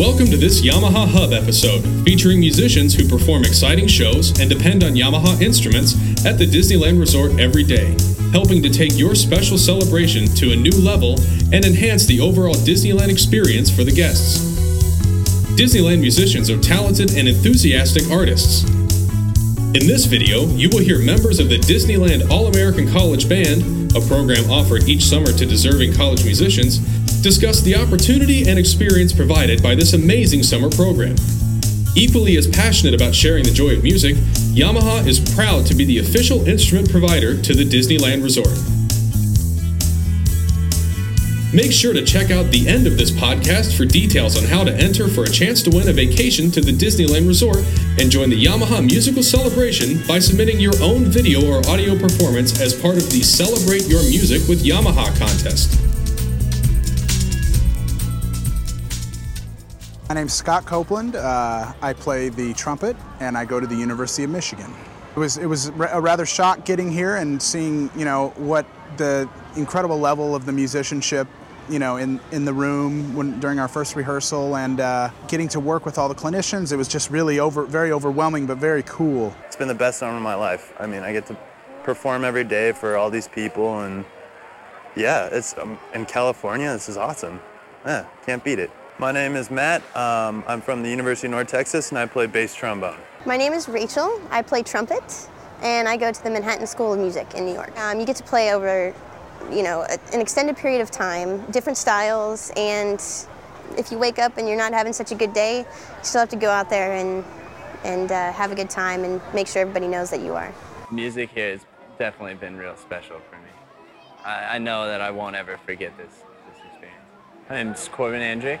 Welcome to this Yamaha Hub episode, featuring musicians who perform exciting shows and depend on Yamaha instruments at the Disneyland Resort every day, helping to take your special celebration to a new level and enhance the overall Disneyland experience for the guests. Disneyland musicians are talented and enthusiastic artists. In this video, you will hear members of the Disneyland All American College Band, a program offered each summer to deserving college musicians, discuss the opportunity and experience provided by this amazing summer program. Equally as passionate about sharing the joy of music, Yamaha is proud to be the official instrument provider to the Disneyland Resort. Make sure to check out the end of this podcast for details on how to enter for a chance to win a vacation to the Disneyland Resort and join the Yamaha Musical Celebration by submitting your own video or audio performance as part of the Celebrate Your Music with Yamaha contest. My name's Scott Copeland. Uh, I play the trumpet and I go to the University of Michigan. It was it was a rather shock getting here and seeing you know what the incredible level of the musicianship you know, in, in the room when, during our first rehearsal and uh, getting to work with all the clinicians. It was just really over, very overwhelming, but very cool. It's been the best summer of my life. I mean, I get to perform every day for all these people, and yeah, it's um, in California. This is awesome. Yeah, can't beat it. My name is Matt. Um, I'm from the University of North Texas, and I play bass trombone. My name is Rachel. I play trumpet, and I go to the Manhattan School of Music in New York. Um, you get to play over you know, an extended period of time, different styles, and if you wake up and you're not having such a good day, you still have to go out there and, and uh, have a good time and make sure everybody knows that you are. Music here has definitely been real special for me. I, I know that I won't ever forget this, this experience. My name is Corbin Andrick,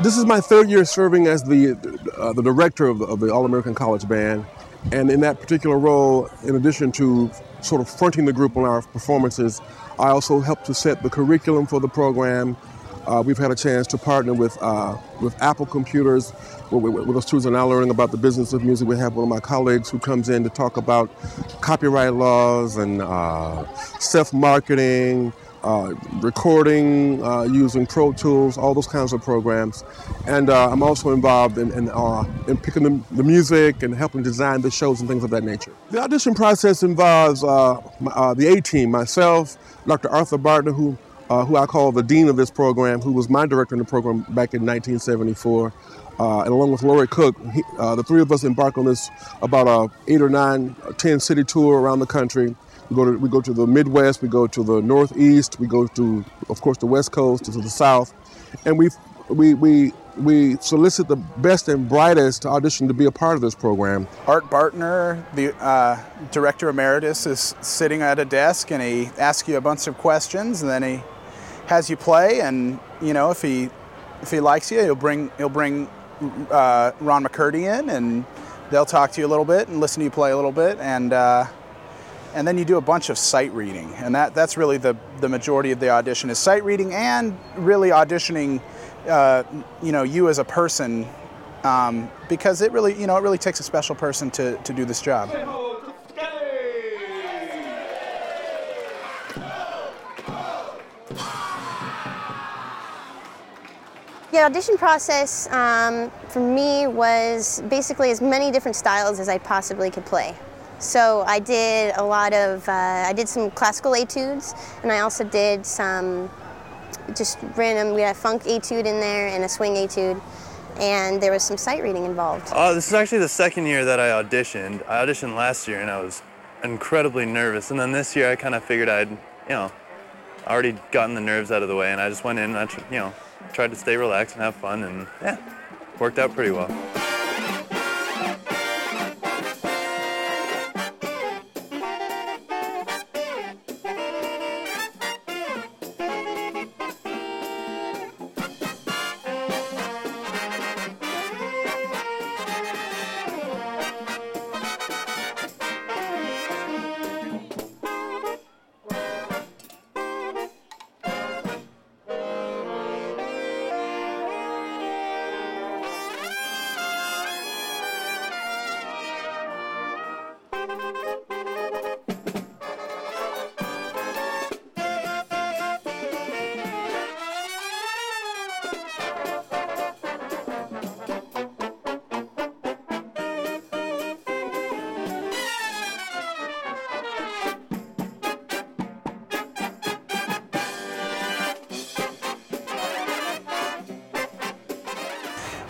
this is my third year serving as the uh, the director of the, of the All American College Band, and in that particular role, in addition to sort of fronting the group on our performances, I also help to set the curriculum for the program. Uh, we've had a chance to partner with uh, with Apple Computers, where, where, where, the students are now learning about the business of music. We have one of my colleagues who comes in to talk about copyright laws and uh, self marketing, uh, recording uh, using Pro Tools, all those kinds of programs. And uh, I'm also involved in, in, uh, in picking the, the, music and helping design the shows and things of that nature. The audition process involves uh, uh, the A team, myself, Dr. Arthur Bartner, who, who I call the dean of this program, who was my director in the program back in 1974. and along with Lori Cook, he, the three of us embarked on this about a eight or nine, ten city tour around the country we go to we go to the Midwest, we go to the Northeast, we go to, of course, the West Coast, to the South, and we we we we solicit the best and brightest to audition to be a part of this program. Art Bartner, the uh, director emeritus, is sitting at a desk and he asks you a bunch of questions, and then he has you play. And you know, if he if he likes you, he'll bring he'll bring uh, Ron McCurdy in, and they'll talk to you a little bit and listen to you play a little bit, and uh, and then you do a bunch of sight reading and that, that's really the, the majority of the audition is sight reading and really auditioning uh, you know you as a person um, because it really you know it really takes a special person to, to do this job The audition process um, for me was basically as many different styles as I possibly could play. So I did a lot of, uh, I did some classical etudes and I also did some just random. We had a funk etude in there and a swing etude, and there was some sight reading involved. Oh, this is actually the second year that I auditioned. I auditioned last year and I was incredibly nervous. And then this year I kind of figured I'd, you know, already gotten the nerves out of the way and I just went in and I, you know, tried to stay relaxed and have fun and yeah, worked out pretty well.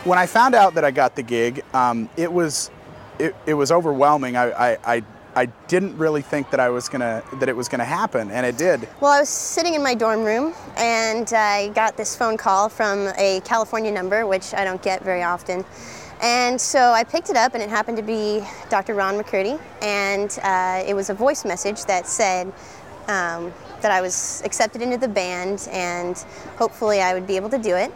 When I found out that I got the gig, um, it was it, it was overwhelming. I, I, I I didn't really think that I was gonna that it was gonna happen, and it did. Well, I was sitting in my dorm room and I got this phone call from a California number, which I don't get very often. And so I picked it up, and it happened to be Dr. Ron McCurdy, and uh, it was a voice message that said um, that I was accepted into the band, and hopefully I would be able to do it.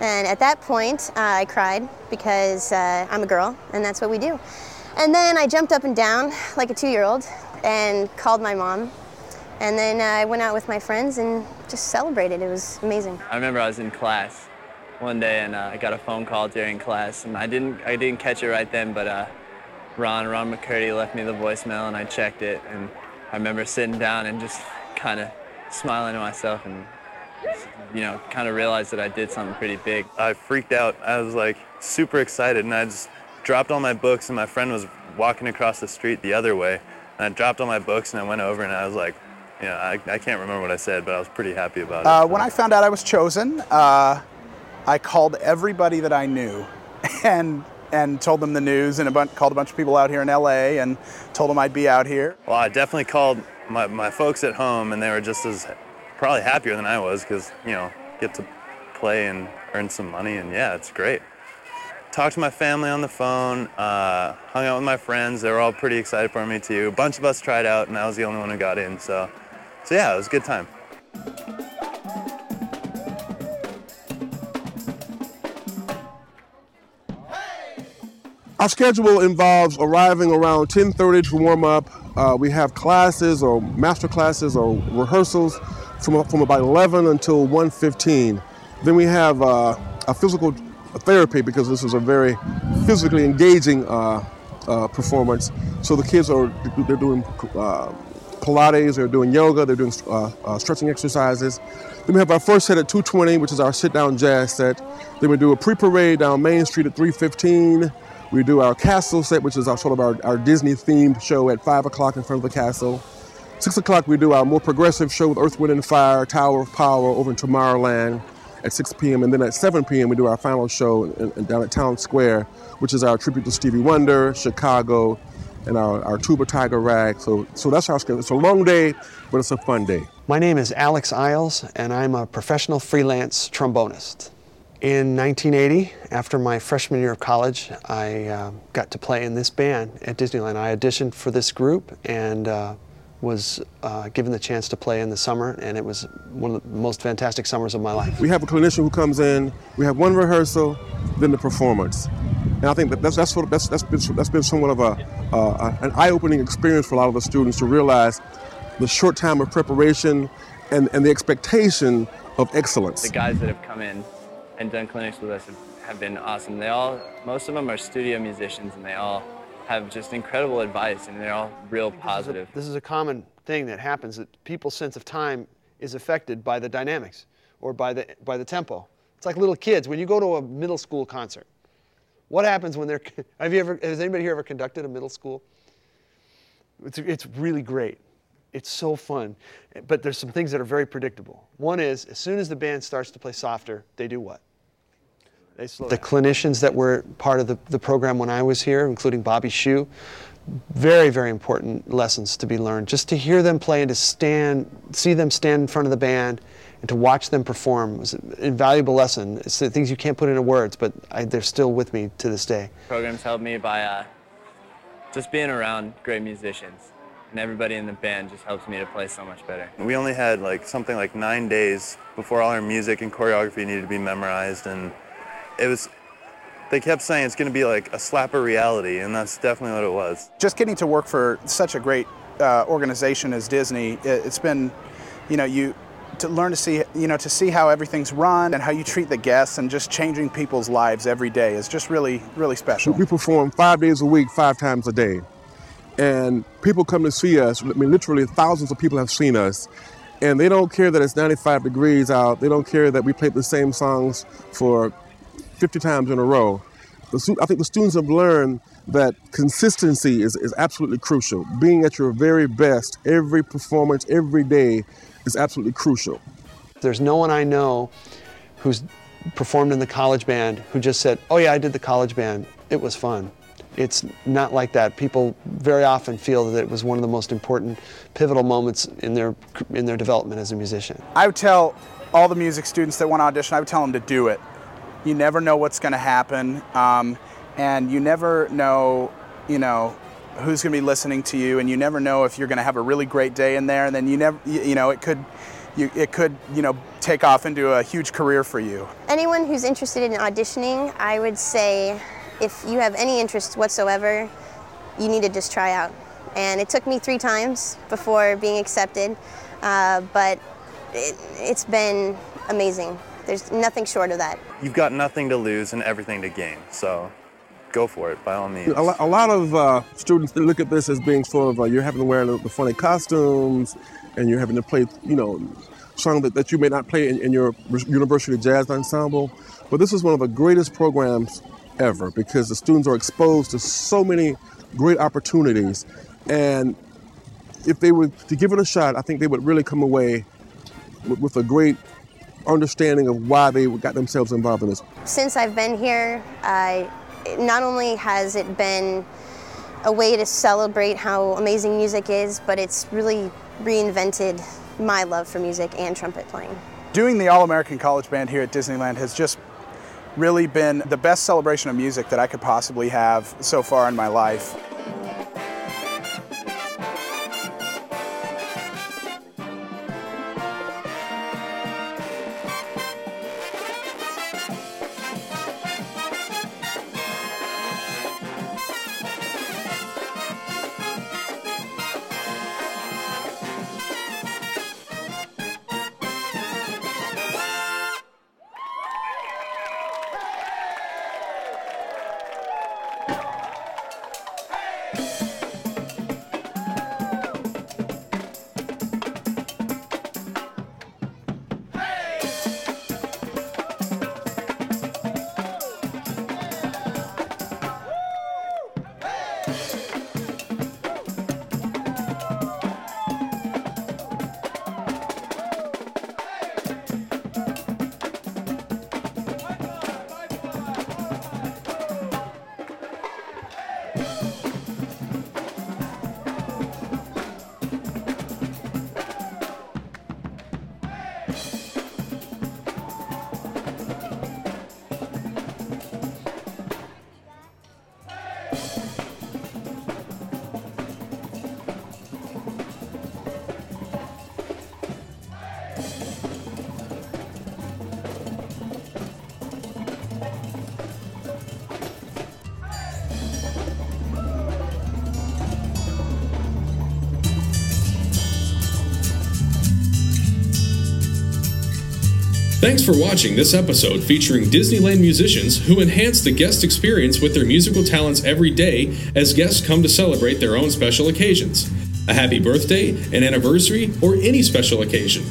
And at that point, uh, I cried because uh, I'm a girl, and that's what we do. And then I jumped up and down like a two year old and called my mom. And then I went out with my friends and just celebrated. It was amazing. I remember I was in class one day and uh, I got a phone call during class and I didn't I didn't catch it right then, but uh, Ron Ron McCurdy left me the voicemail and I checked it and I remember sitting down and just kind of smiling to myself and you know kind of realized that I did something pretty big. I freaked out. I was like super excited and I just dropped all my books and my friend was walking across the street the other way. And I dropped all my books and I went over and I was like, you know, I, I can't remember what I said, but I was pretty happy about it. Uh, when I found out I was chosen, uh, I called everybody that I knew, and and told them the news, and a bunch, called a bunch of people out here in LA, and told them I'd be out here. Well, I definitely called my, my folks at home, and they were just as probably happier than I was because, you know, get to play and earn some money, and yeah, it's great. Talked to my family on the phone, uh, hung out with my friends. They were all pretty excited for me too. A bunch of us tried out, and I was the only one who got in. So, so yeah, it was a good time. Our schedule involves arriving around 10:30 to warm up. Uh, we have classes or master classes or rehearsals from, from about 11 until 1:15. Then we have uh, a physical therapy because this is a very physically engaging uh, uh, performance. So the kids are they're doing uh, Pilates, they're doing yoga, they're doing uh, uh, stretching exercises. Then we have our first set at 2:20, which is our sit-down jazz set. Then we do a pre-parade down Main Street at 3:15. We do our castle set, which is our sort of our, our Disney themed show at five o'clock in front of the castle. Six o'clock we do our more progressive show with Earth, Wind and Fire, Tower of Power over in Tomorrowland at 6 p.m. And then at 7 p.m. we do our final show in, in, down at Town Square, which is our tribute to Stevie Wonder, Chicago, and our, our Tuba Tiger Rag. So, so that's our schedule. It's a long day, but it's a fun day. My name is Alex Iles, and I'm a professional freelance trombonist. In 1980, after my freshman year of college, I uh, got to play in this band at Disneyland. I auditioned for this group and uh, was uh, given the chance to play in the summer, and it was one of the most fantastic summers of my life. We have a clinician who comes in, we have one rehearsal, then the performance. And I think that that's, that's, sort of, that's, that's, been, that's been somewhat of a, uh, an eye-opening experience for a lot of the students to realize the short time of preparation and, and the expectation of excellence. The guys that have come in and done clinics with us have, have been awesome. They all, most of them are studio musicians, and they all have just incredible advice, and they're all real positive. This is a common thing that happens that people's sense of time is affected by the dynamics or by the, by the tempo. It's like little kids. When you go to a middle school concert, what happens when they're, have you ever, has anybody here ever conducted a middle school? It's, it's really great. It's so fun. But there's some things that are very predictable. One is, as soon as the band starts to play softer, they do what? They slow the clinicians that were part of the, the program when I was here, including Bobby Shew, very, very important lessons to be learned. Just to hear them play and to stand, see them stand in front of the band and to watch them perform was an invaluable lesson. It's the things you can't put into words, but I, they're still with me to this day. Programs helped me by uh, just being around great musicians. And everybody in the band just helps me to play so much better. We only had like something like nine days before all our music and choreography needed to be memorized, and it was they kept saying it's going to be like a slap of reality, and that's definitely what it was. Just getting to work for such a great uh, organization as Disney, it, has been, you know, you to learn to see, you know, to see how everything's run and how you treat the guests and just changing people's lives every day is just really, really special. We perform five days a week, five times a day, and people come to see us. I mean, literally thousands of people have seen us. And they don't care that it's 95 degrees out. They don't care that we played the same songs for 50 times in a row. I think the students have learned that consistency is, is absolutely crucial. Being at your very best every performance, every day is absolutely crucial. There's no one I know who's performed in the college band who just said, oh yeah, I did the college band. It was fun. It's not like that. People very often feel that it was one of the most important, pivotal moments in their, in their development as a musician. I would tell all the music students that want to audition, I would tell them to do it. You never know what's going to happen, um, and you never know, you know, who's going to be listening to you, and you never know if you're going to have a really great day in there, and then you never, you know, it could, you, it could, you know, take off into a huge career for you. Anyone who's interested in auditioning, I would say, if you have any interest whatsoever, you need to just try out. And it took me three times before being accepted, uh, but it, it's been amazing. There's nothing short of that. You've got nothing to lose and everything to gain, so go for it by all means. A, a lot of uh, students look at this as being sort of uh, you're having to wear the, the, funny costumes and you're having to play, you know, songs that, that you may not play in, in your university jazz ensemble. But this is one of the greatest programs ever because the students are exposed to so many great opportunities. And if they were to give it a shot, I think they would really come away with, with a great understanding of why they got themselves involved in this. Since I've been here, I, not only has it been a way to celebrate how amazing music is, but it's really reinvented my love for music and trumpet playing. Doing the All American College Band here at Disneyland has just really been the best celebration of music that I could possibly have so far in my life. Thanks for watching this episode featuring Disneyland musicians who enhance the guest experience with their musical talents every day as guests come to celebrate their own special occasions. A happy birthday, an anniversary, or any special occasion.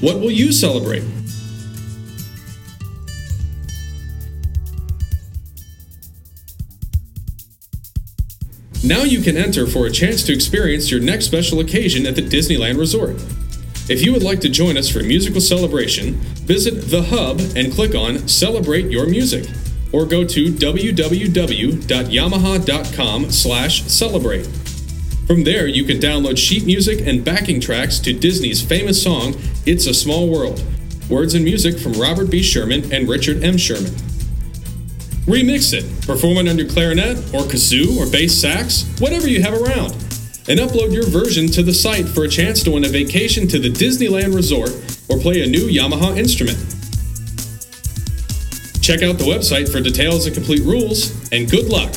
What will you celebrate? Now you can enter for a chance to experience your next special occasion at the Disneyland Resort. If you would like to join us for musical celebration, visit The Hub and click on Celebrate Your Music, or go to www.yamaha.com slash celebrate. From there, you can download sheet music and backing tracks to Disney's famous song, It's a Small World, words and music from Robert B. Sherman and Richard M. Sherman. Remix it, perform it on your clarinet or kazoo or bass sax, whatever you have around, and upload your version to the site for a chance to win a vacation to the Disneyland Resort or play a new Yamaha instrument. Check out the website for details and complete rules, and good luck!